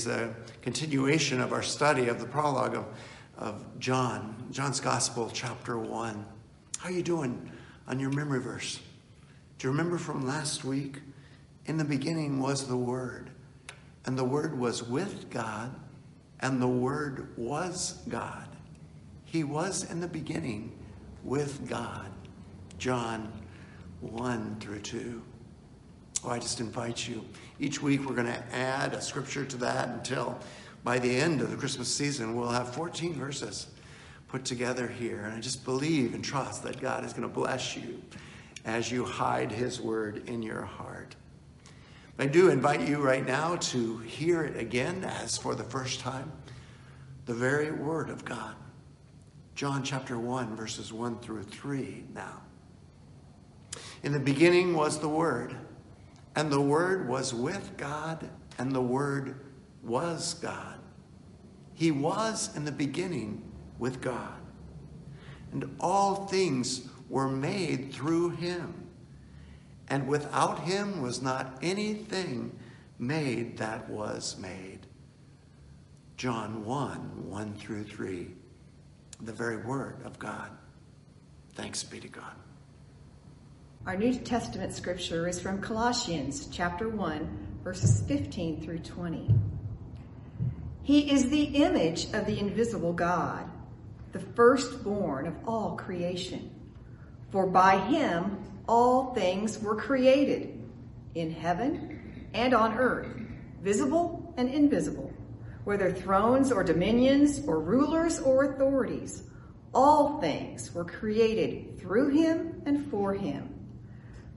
is a continuation of our study of the prologue of, of John, John's Gospel, chapter 1. How are you doing on your memory verse? Do you remember from last week? In the beginning was the Word, and the Word was with God, and the Word was God. He was in the beginning with God. John 1 through 2. I just invite you. Each week we're going to add a scripture to that until by the end of the Christmas season we'll have 14 verses put together here. And I just believe and trust that God is going to bless you as you hide his word in your heart. I do invite you right now to hear it again as for the first time the very word of God. John chapter 1, verses 1 through 3 now. In the beginning was the Word, and the Word was with God, and the Word was God. He was in the beginning with God. And all things were made through him. And without him was not anything made that was made. John 1 1 through 3, the very word of God. Thanks be to God. Our New Testament scripture is from Colossians chapter 1, verses 15 through 20. He is the image of the invisible God, the firstborn of all creation. For by him all things were created, in heaven and on earth, visible and invisible, whether thrones or dominions or rulers or authorities. All things were created through him and for him.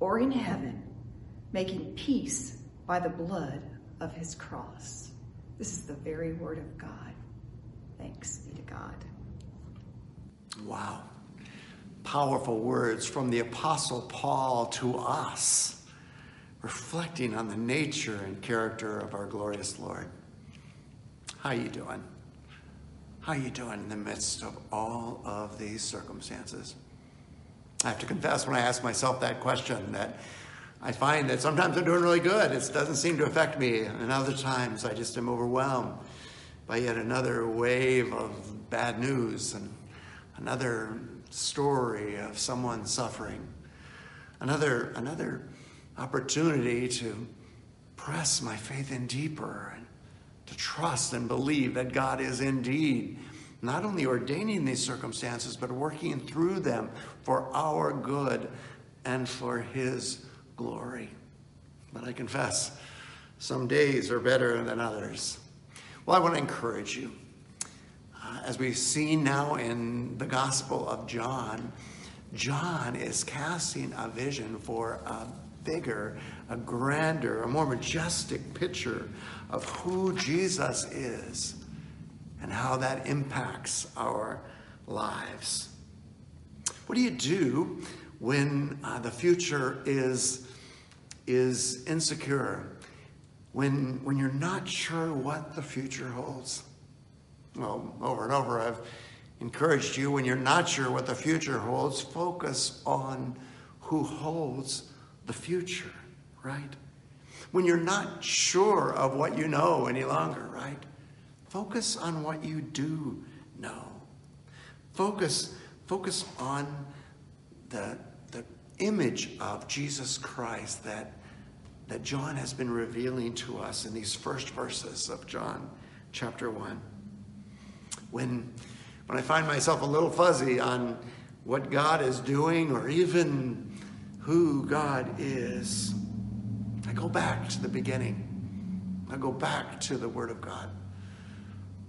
or in heaven, making peace by the blood of his cross. This is the very word of God. Thanks be to God. Wow powerful words from the Apostle Paul to us, reflecting on the nature and character of our glorious Lord. How you doing? How you doing in the midst of all of these circumstances? I have to confess when I ask myself that question that I find that sometimes I'm doing really good. It doesn't seem to affect me. And other times I just am overwhelmed by yet another wave of bad news and another story of someone suffering. Another, another opportunity to press my faith in deeper and to trust and believe that God is indeed not only ordaining these circumstances, but working through them for our good and for His glory. But I confess, some days are better than others. Well, I want to encourage you uh, as we've seen now in the Gospel of John, John is casting a vision for a bigger, a grander, a more majestic picture of who Jesus is and how that impacts our lives. What do you do when uh, the future is, is insecure? When, when you're not sure what the future holds? well, over and over, I've encouraged you when you're not sure what the future holds, focus on who holds the future, right? When you're not sure of what you know any longer, right? Focus on what you do know. Focus, focus on the, the image of Jesus Christ that, that John has been revealing to us in these first verses of John chapter 1 when, when I find myself a little fuzzy on what God is doing or even who God is, I go back to the beginning. I go back to the Word of God.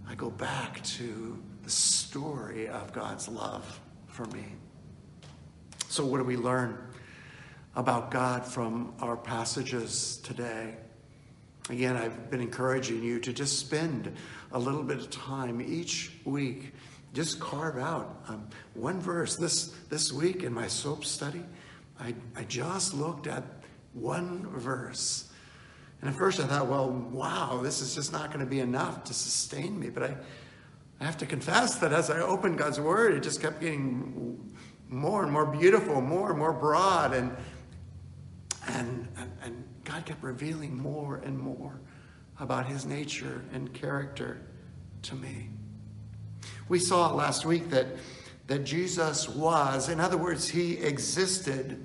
I go back to the story of God's love for me. So, what do we learn about God from our passages today? Again, I've been encouraging you to just spend a little bit of time each week. Just carve out um, one verse. This, this week in my soap study, I, I just looked at one verse. And at first I thought, well, wow, this is just not going to be enough to sustain me. But I, I have to confess that as I opened God's Word, it just kept getting more and more beautiful, more and more broad. And, and, and, and God kept revealing more and more about his nature and character to me. We saw last week that, that Jesus was, in other words, he existed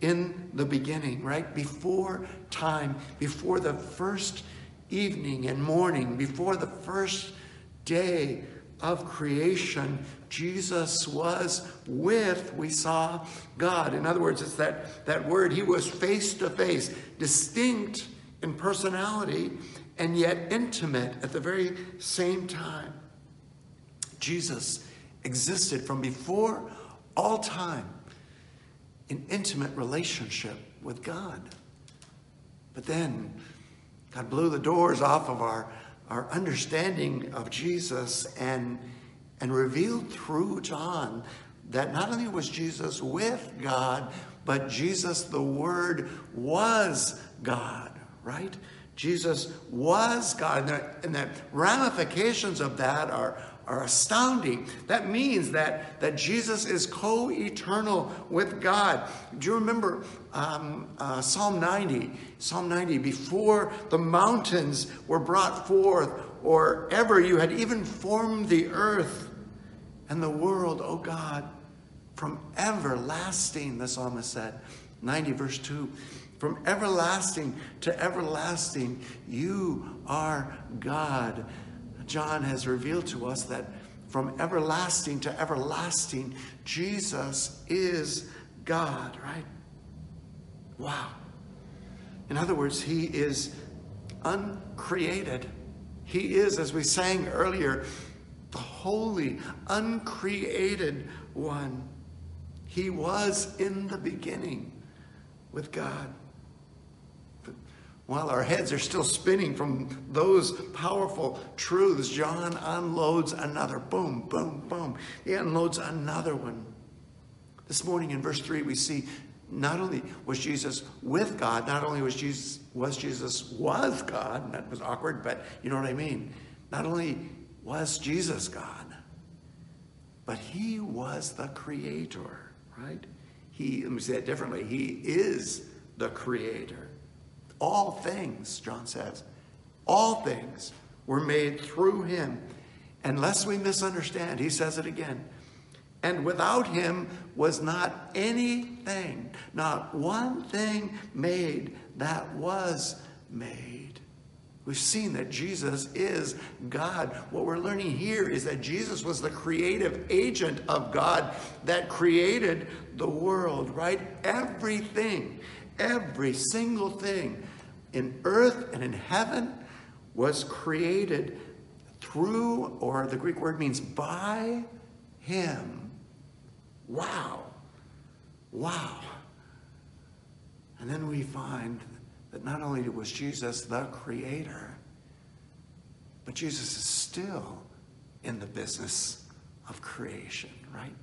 in the beginning, right? Before time, before the first evening and morning, before the first day of creation, Jesus was with, we saw God. In other words, it's that, that word, he was face to face, distinct in personality, and yet intimate at the very same time. Jesus existed from before all time in intimate relationship with God. But then God blew the doors off of our our understanding of Jesus and, and revealed through John that not only was Jesus with God, but Jesus, the Word, was God, right? Jesus was God. And the, and the ramifications of that are, are astounding. That means that, that Jesus is co eternal with God. Do you remember um, uh, Psalm 90? Psalm 90, before the mountains were brought forth, or ever you had even formed the earth and the world, O oh God, from everlasting, the psalmist said, 90 verse 2. From everlasting to everlasting, you are God. John has revealed to us that from everlasting to everlasting, Jesus is God, right? Wow. In other words, he is uncreated. He is, as we sang earlier, the holy, uncreated one. He was in the beginning with God. While our heads are still spinning from those powerful truths, John unloads another. Boom, boom, boom. He unloads another one. This morning in verse 3, we see not only was Jesus with God, not only was Jesus was Jesus was God, that was awkward, but you know what I mean. Not only was Jesus God, but he was the creator, right? He, let me say that differently. He is the creator. All things, John says, all things were made through him. Unless we misunderstand, he says it again. And without him was not anything, not one thing made that was made. We've seen that Jesus is God. What we're learning here is that Jesus was the creative agent of God that created the world, right? Everything Every single thing in earth and in heaven was created through, or the Greek word means by him. Wow. Wow. And then we find that not only was Jesus the creator, but Jesus is still in the business of creation, right?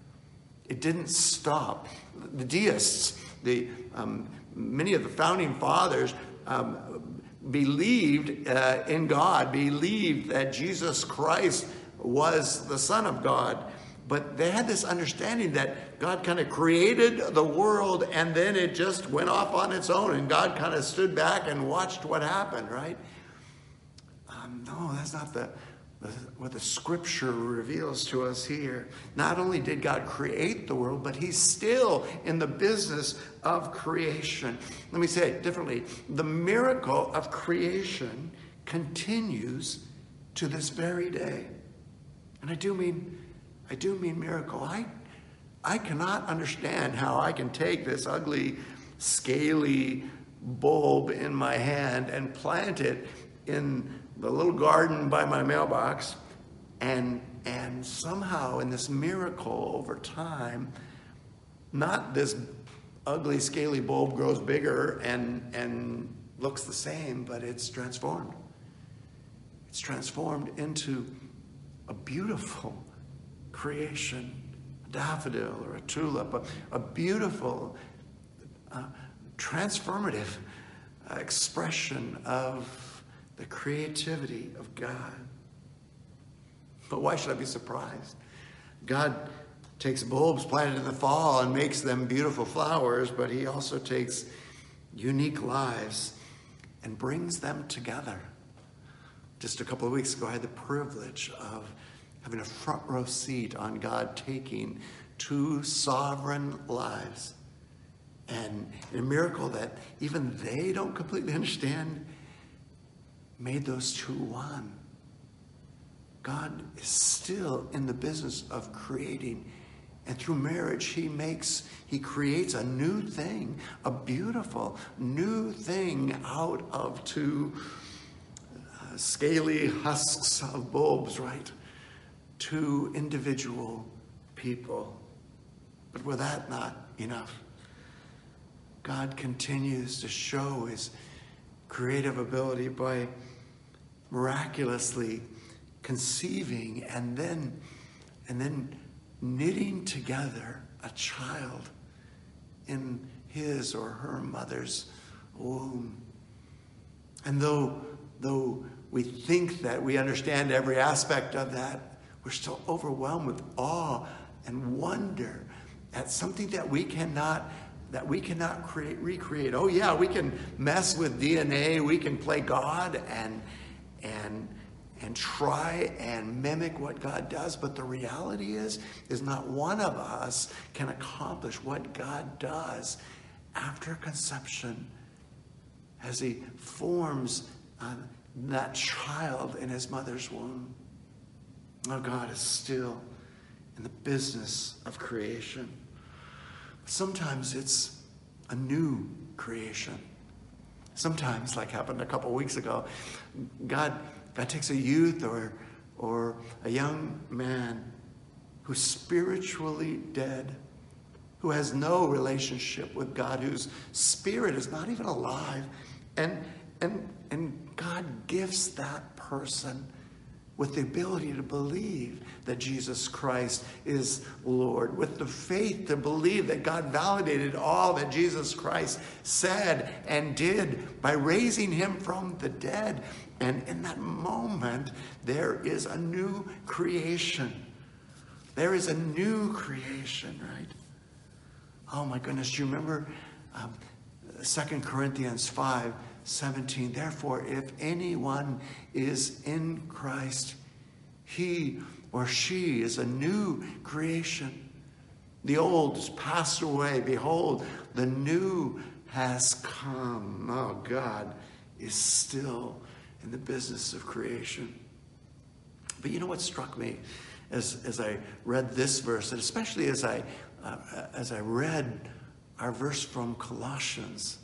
It didn't stop. The deists, the um, many of the founding fathers um, believed uh, in God, believed that Jesus Christ was the Son of God. But they had this understanding that God kind of created the world and then it just went off on its own and God kind of stood back and watched what happened, right? Um, no, that's not the, what the scripture reveals to us here. Not only did God create the world, but he's still in the business of creation. Let me say it differently. The miracle of creation continues to this very day. And I do mean I do mean miracle. I I cannot understand how I can take this ugly scaly bulb in my hand and plant it in the little garden by my mailbox, and and somehow in this miracle over time, not this ugly scaly bulb grows bigger and and looks the same, but it's transformed. It's transformed into a beautiful creation, a daffodil or a tulip, a, a beautiful, uh, transformative expression of the creativity of God. But why should I be surprised? God takes bulbs planted in the fall and makes them beautiful flowers, but He also takes unique lives and brings them together. Just a couple of weeks ago, I had the privilege of having a front row seat on God taking two sovereign lives. And a miracle that even they don't completely understand made those two one. God is still in the business of creating. And through marriage, he makes, he creates a new thing, a beautiful new thing out of two uh, scaly husks of bulbs, right? Two individual people. But were that not enough, God continues to show his creative ability by miraculously conceiving and then and then knitting together a child in his or her mother's womb. And though though we think that we understand every aspect of that, we're still overwhelmed with awe and wonder at something that we cannot that we cannot create recreate. Oh yeah, we can mess with DNA, we can play God and and and try and mimic what God does, but the reality is is not one of us can accomplish what God does after conception as he forms uh, that child in his mother's womb. Oh, God is still in the business of creation. Sometimes it's a new creation. Sometimes, like happened a couple weeks ago, God, God takes a youth or, or a young man who's spiritually dead, who has no relationship with God, whose spirit is not even alive, and, and, and God gives that person with the ability to believe that Jesus Christ is Lord, with the faith to believe that God validated all that Jesus Christ said and did by raising him from the dead. And in that moment, there is a new creation. There is a new creation, right? Oh my goodness, do you remember um, 2 Corinthians 5 17? Therefore, if anyone is in Christ, he or she is a new creation. The old has passed away. Behold, the new has come. Oh, God is still in the business of creation. But you know what struck me as, as I read this verse, and especially as I, uh, as I read our verse from Colossians,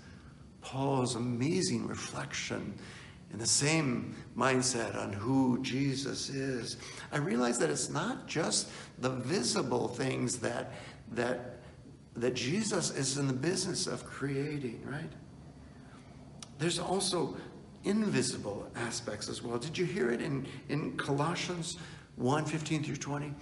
Paul's amazing reflection in the same mindset on who Jesus is, I realize that it's not just the visible things that, that, that Jesus is in the business of creating, right? There's also invisible aspects as well. Did you hear it in, in Colossians 1 15 through 20?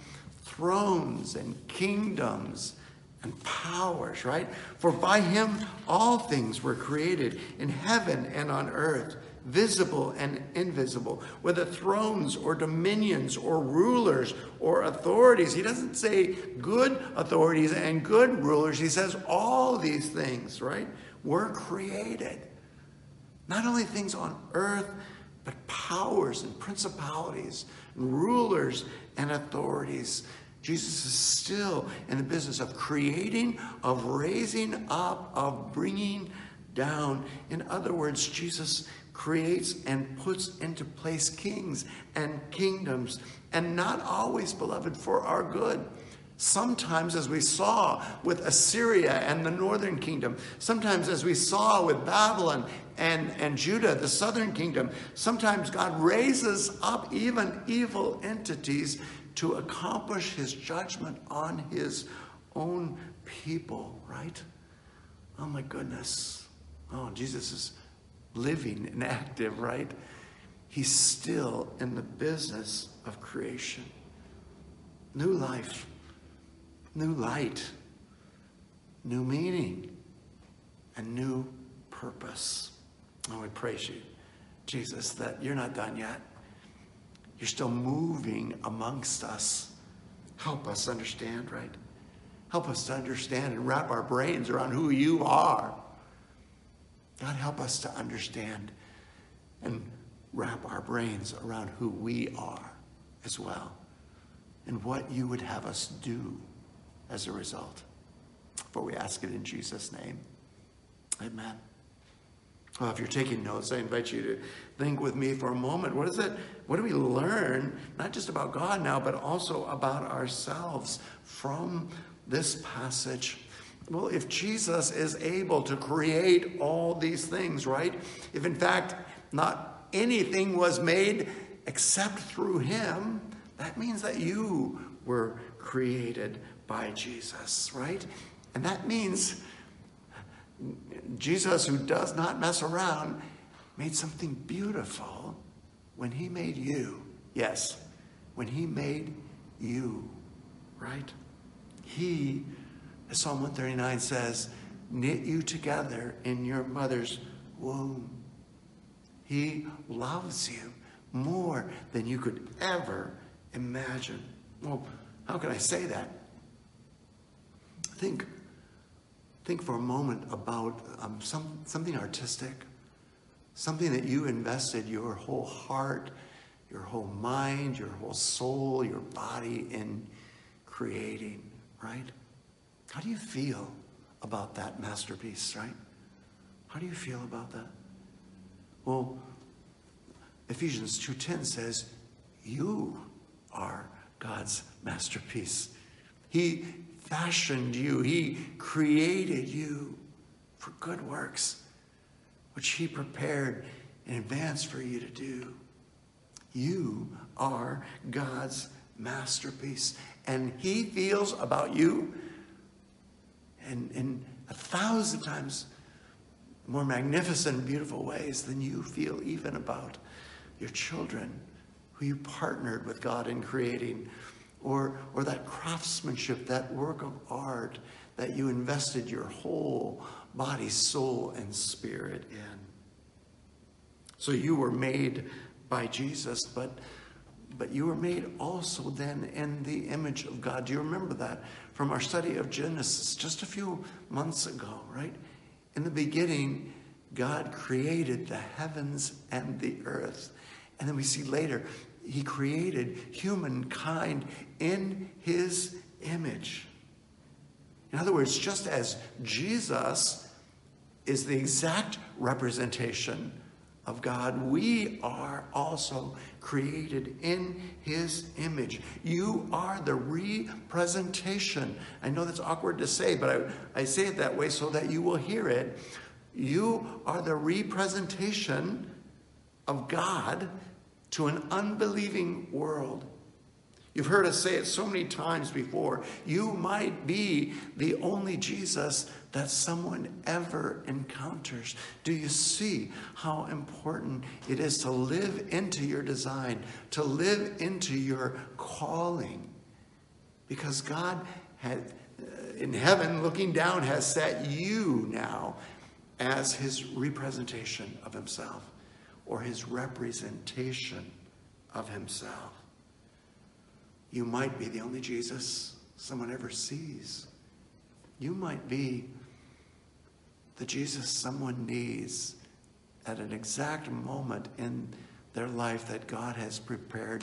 Thrones and kingdoms and powers, right? For by him all things were created in heaven and on earth, visible and invisible, whether thrones or dominions or rulers or authorities. He doesn't say good authorities and good rulers, he says all these things, right? Were created not only things on earth, but powers and principalities, and rulers and authorities. Jesus is still in the business of creating, of raising up, of bringing down. In other words, Jesus creates and puts into place kings and kingdoms, and not always, beloved, for our good. Sometimes, as we saw with Assyria and the northern kingdom, sometimes, as we saw with Babylon and, and Judah, the southern kingdom, sometimes God raises up even evil entities to accomplish his judgment on his own people, right? Oh my goodness. Oh, Jesus is living and active, right? He's still in the business of creation. New life, new light, new meaning, and new purpose. And we praise you, Jesus, that you're not done yet. You're still moving amongst us. Help us understand, right? Help us to understand and wrap our brains around who you are. God, help us to understand and wrap our brains around who we are as well and what you would have us do as a result. For we ask it in Jesus' name. Amen. Well, if you're taking notes, I invite you to think with me for a moment. What is it? What do we learn, not just about God now, but also about ourselves from this passage? Well, if Jesus is able to create all these things, right? If in fact not anything was made except through him, that means that you were created by Jesus, right? And that means Jesus, who does not mess around, made something beautiful when he made you. Yes, when he made you, right? He, as Psalm 139 says, knit you together in your mother's womb. He loves you more than you could ever imagine. Well, how can I say that? Think think for a moment about um, some, something artistic, something that you invested your whole heart, your whole mind, your whole soul, your body in creating, right? How do you feel about that masterpiece, right? How do you feel about that? Well, Ephesians 2:10 says, "You are God's masterpiece." He fashioned you, He created you for good works, which He prepared in advance for you to do. You are God's masterpiece, and He feels about you in, in a thousand times more magnificent, and beautiful ways than you feel even about your children, who you partnered with God in creating or, or that craftsmanship, that work of art that you invested your whole body, soul, and spirit in. So you were made by Jesus, but, but you were made also then in the image of God. Do you remember that from our study of Genesis just a few months ago, right? In the beginning, God created the heavens and the earth. And then we see later he created humankind in his image. In other words, just as Jesus is the exact representation of God, we are also created in his image. You are the representation. I know that's awkward to say, but I, I say it that way so that you will hear it. You are the representation of God to an unbelieving world. You've heard us say it so many times before. You might be the only Jesus that someone ever encounters. Do you see how important it is to live into your design, to live into your calling? Because God had uh, in heaven looking down has set you now as his representation of himself or his representation of himself. You might be the only Jesus someone ever sees. You might be the Jesus someone needs at an exact moment in their life that God has prepared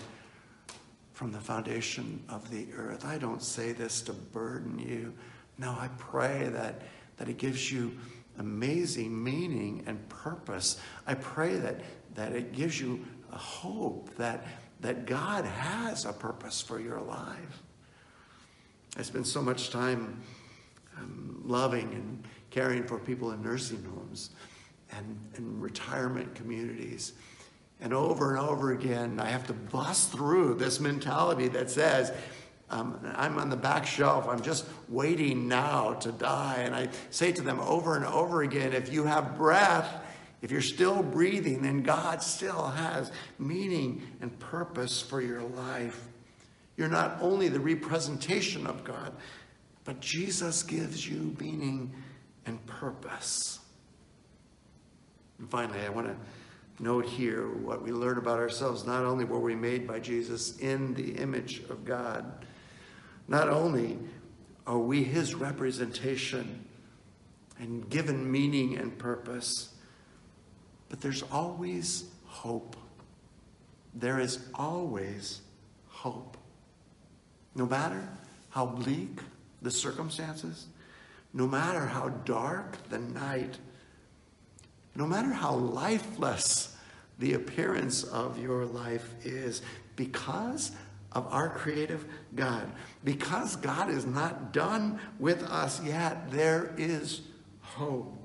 from the foundation of the earth. I don't say this to burden you. No, I pray that, that it gives you amazing meaning and purpose. I pray that, that it gives you a hope that, that God has a purpose for your life. I spend so much time um, loving and caring for people in nursing homes and, and retirement communities. And over and over again, I have to bust through this mentality that says, um, I'm on the back shelf. I'm just waiting now to die. And I say to them over and over again if you have breath, if you're still breathing, then God still has meaning and purpose for your life. You're not only the representation of God, but Jesus gives you meaning and purpose. And finally, I want to note here what we learn about ourselves. Not only were we made by Jesus in the image of God, not only are we his representation and given meaning and purpose, but there's always hope. There is always hope. No matter how bleak the circumstances, no matter how dark the night, no matter how lifeless the appearance of your life is, because of our creative God, because God is not done with us yet, there is hope.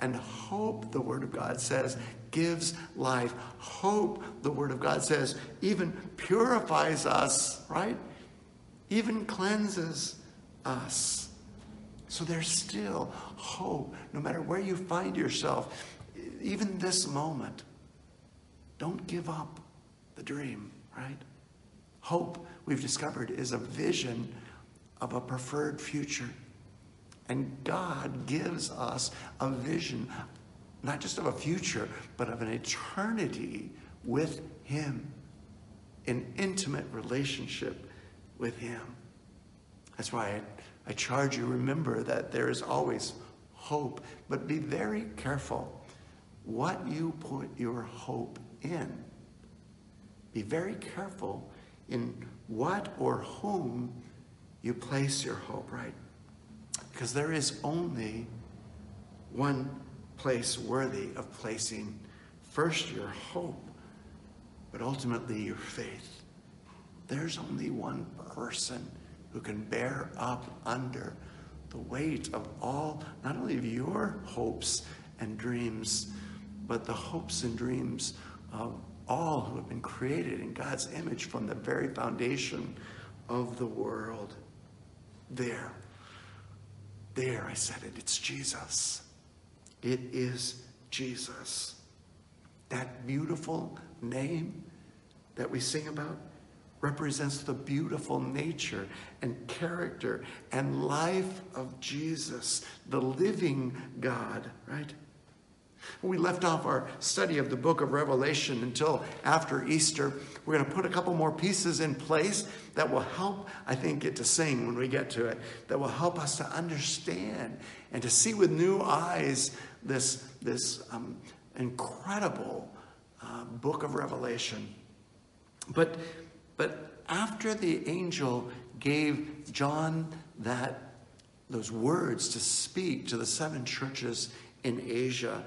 And hope, the Word of God says, gives life. Hope, the Word of God says, even purifies us, right? Even cleanses us. So there's still hope, no matter where you find yourself, even this moment. Don't give up the dream, right? Hope, we've discovered, is a vision of a preferred future. And God gives us a vision, not just of a future, but of an eternity with Him, an intimate relationship with Him. That's why I, I charge you, remember that there is always hope, but be very careful what you put your hope in. Be very careful in what or whom you place your hope, right? Because there is only one place worthy of placing first your hope, but ultimately your faith. There's only one person who can bear up under the weight of all, not only of your hopes and dreams, but the hopes and dreams of all who have been created in God's image from the very foundation of the world. There there, I said it. It's Jesus. It is Jesus. That beautiful name that we sing about represents the beautiful nature and character and life of Jesus, the living God, right? We left off our study of the book of Revelation until after Easter, we're going to put a couple more pieces in place that will help, I think, get to sing when we get to it, that will help us to understand and to see with new eyes this, this um, incredible uh, book of Revelation. But, but after the angel gave John that, those words to speak to the seven churches in Asia,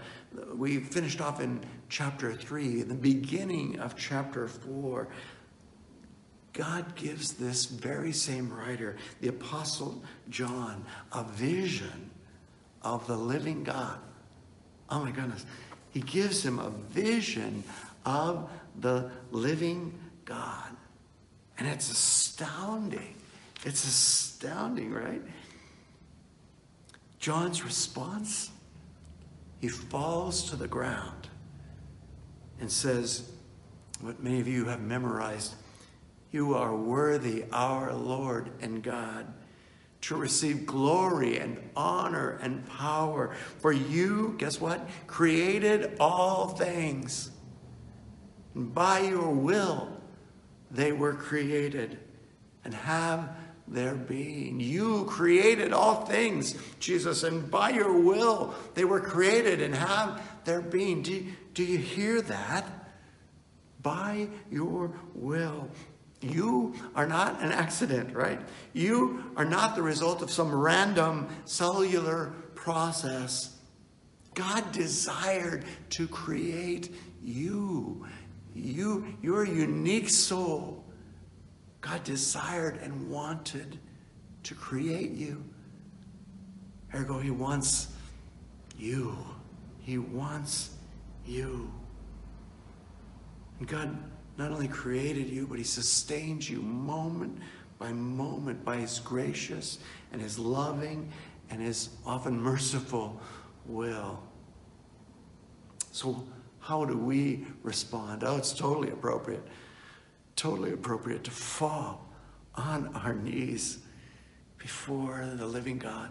we finished off in chapter 3, the beginning of chapter 4. God gives this very same writer, the Apostle John, a vision of the living God. Oh my goodness. He gives him a vision of the living God. And it's astounding. It's astounding, right? John's response he falls to the ground and says, What many of you have memorized You are worthy, our Lord and God, to receive glory and honor and power. For you, guess what? Created all things. And by your will, they were created and have their being. You created all things, Jesus, and by your will they were created and have their being. Do, do you hear that? By your will. You are not an accident, right? You are not the result of some random cellular process. God desired to create you. You, your unique soul God desired and wanted to create you. Ergo, He wants you. He wants you. And God not only created you, but He sustains you moment by moment by His gracious and His loving and His often merciful will. So, how do we respond? Oh, it's totally appropriate. Totally appropriate to fall on our knees before the living God.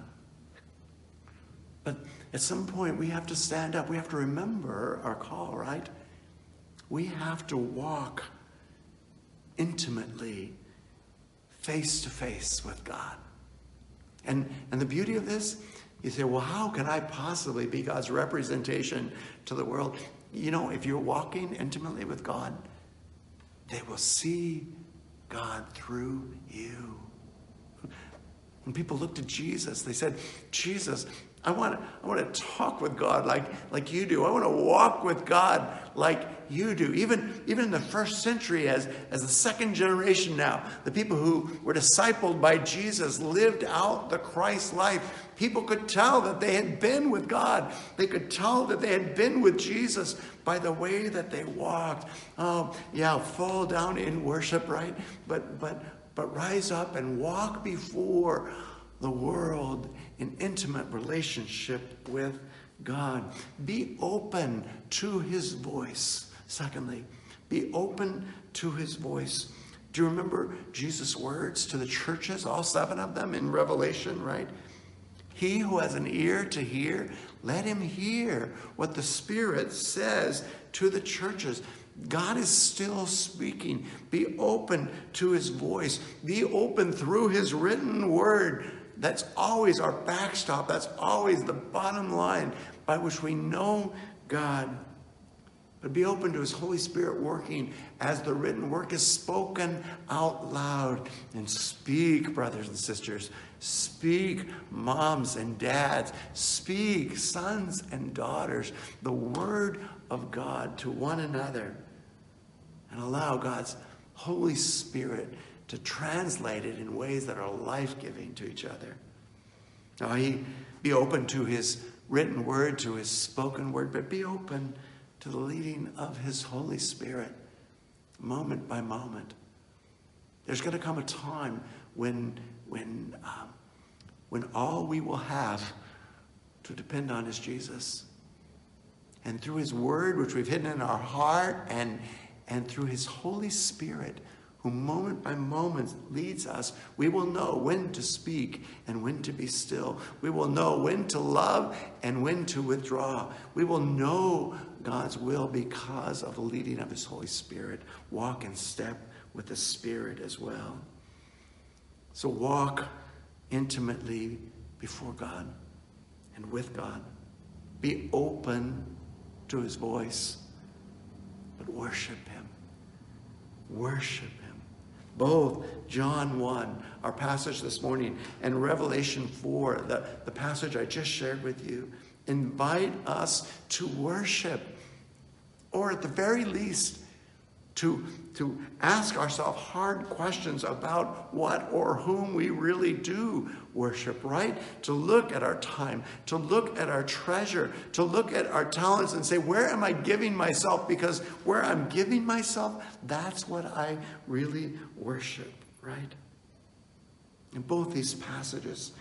But at some point, we have to stand up. We have to remember our call, right? We have to walk intimately, face to face with God. And, and the beauty of this, you say, well, how can I possibly be God's representation to the world? You know, if you're walking intimately with God, they will see God through you. When people looked at Jesus, they said, Jesus, I want, to, I want to talk with God like, like you do. I want to walk with God like you do. Even, even in the first century, as, as the second generation now, the people who were discipled by Jesus lived out the Christ life. People could tell that they had been with God. They could tell that they had been with Jesus by the way that they walked. Oh, yeah, fall down in worship, right? But, but, but rise up and walk before the world in intimate relationship with God. Be open to his voice. Secondly, be open to his voice. Do you remember Jesus' words to the churches, all seven of them in Revelation, right? He who has an ear to hear, let him hear what the Spirit says to the churches. God is still speaking. Be open to his voice. Be open through his written word that's always our backstop. That's always the bottom line by which we know God. But be open to His Holy Spirit working as the written word is spoken out loud. And speak, brothers and sisters. Speak, moms and dads. Speak, sons and daughters, the word of God to one another. And allow God's Holy Spirit to translate it in ways that are life giving to each other. Now, he be open to his written word, to his spoken word, but be open to the leading of his Holy Spirit moment by moment. There's going to come a time when, when, um, when all we will have to depend on is Jesus. And through his word, which we've hidden in our heart, and, and through his Holy Spirit, who moment by moment leads us, we will know when to speak and when to be still. We will know when to love and when to withdraw. We will know God's will because of the leading of His Holy Spirit. Walk in step with the Spirit as well. So walk intimately before God and with God. Be open to His voice, but worship Him. Worship Him both John 1, our passage this morning, and Revelation 4, the, the passage I just shared with you, invite us to worship, or at the very least, to, to ask ourselves hard questions about what or whom we really do worship, right? To look at our time, to look at our treasure, to look at our talents and say, where am I giving myself? Because where I'm giving myself, that's what I really worship, right? And both these passages,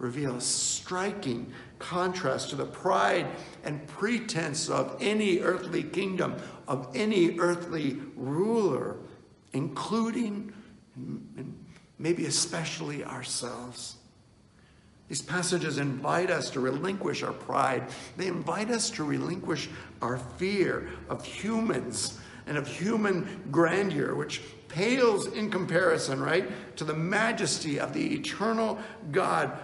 reveal a striking contrast to the pride and pretense of any earthly kingdom, of any earthly ruler, including and maybe especially ourselves. These passages invite us to relinquish our pride. They invite us to relinquish our fear of humans and of human grandeur, which pales in comparison, right, to the majesty of the eternal God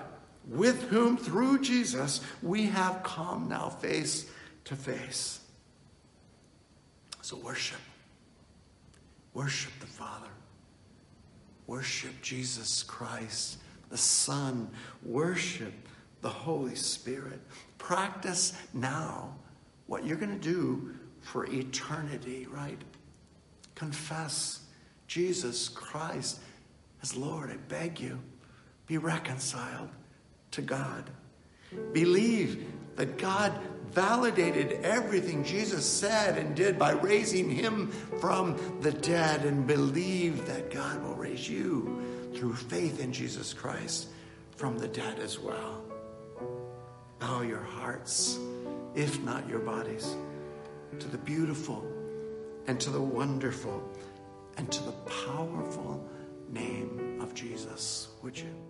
with whom, through Jesus, we have come now face to face. So worship. Worship the Father. Worship Jesus Christ, the Son. Worship the Holy Spirit. Practice now what you're going to do for eternity, right? Confess Jesus Christ as Lord. I beg you, be reconciled to God. Believe that God validated everything Jesus said and did by raising him from the dead, and believe that God will raise you through faith in Jesus Christ from the dead as well. Bow your hearts, if not your bodies, to the beautiful and to the wonderful and to the powerful name of Jesus, would you?